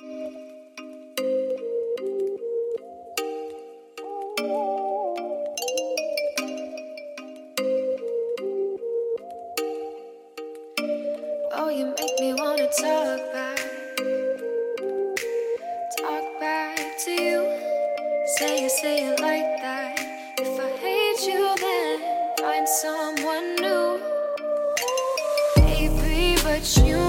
Oh, you make me wanna talk back. Talk back to you. Say it, say it like that. If I hate you, then find someone new. Baby, but you.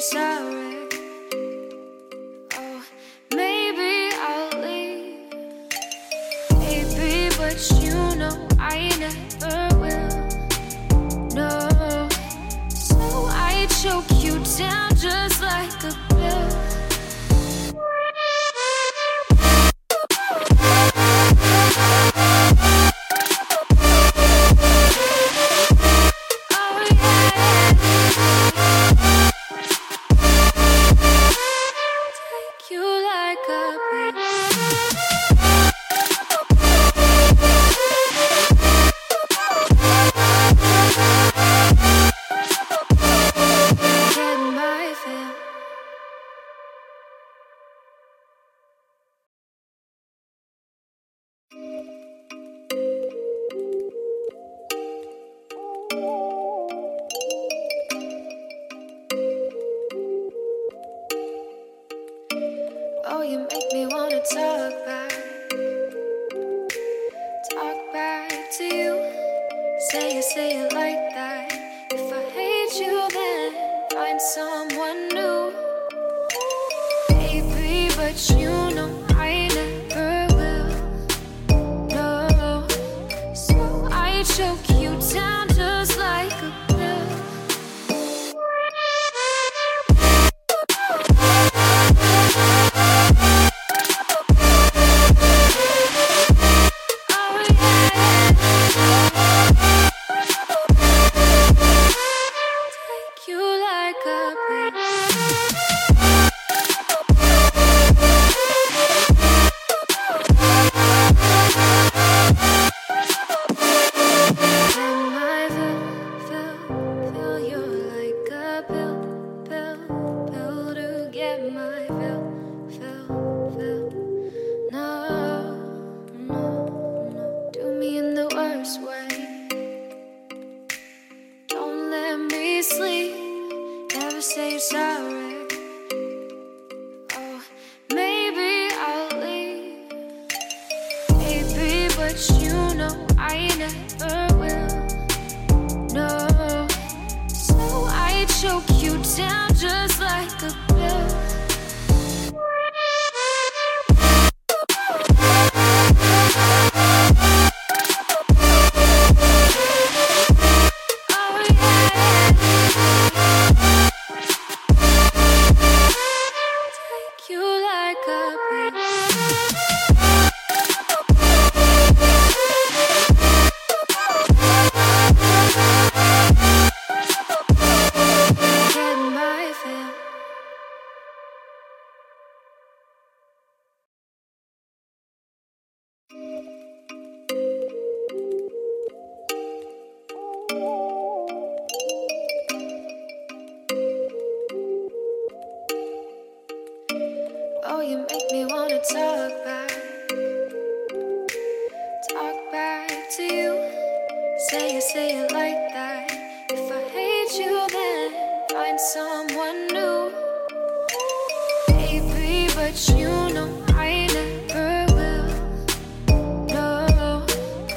sorry. say you say it like that. If I hate you, then find someone new. Baby, but you know. say you're sorry. Oh, maybe I'll leave. Maybe, but you know I never will. No, so I choke you down. talk back, talk back to you. Say it, say it like that. If I hate you, then find someone new. Baby, but you.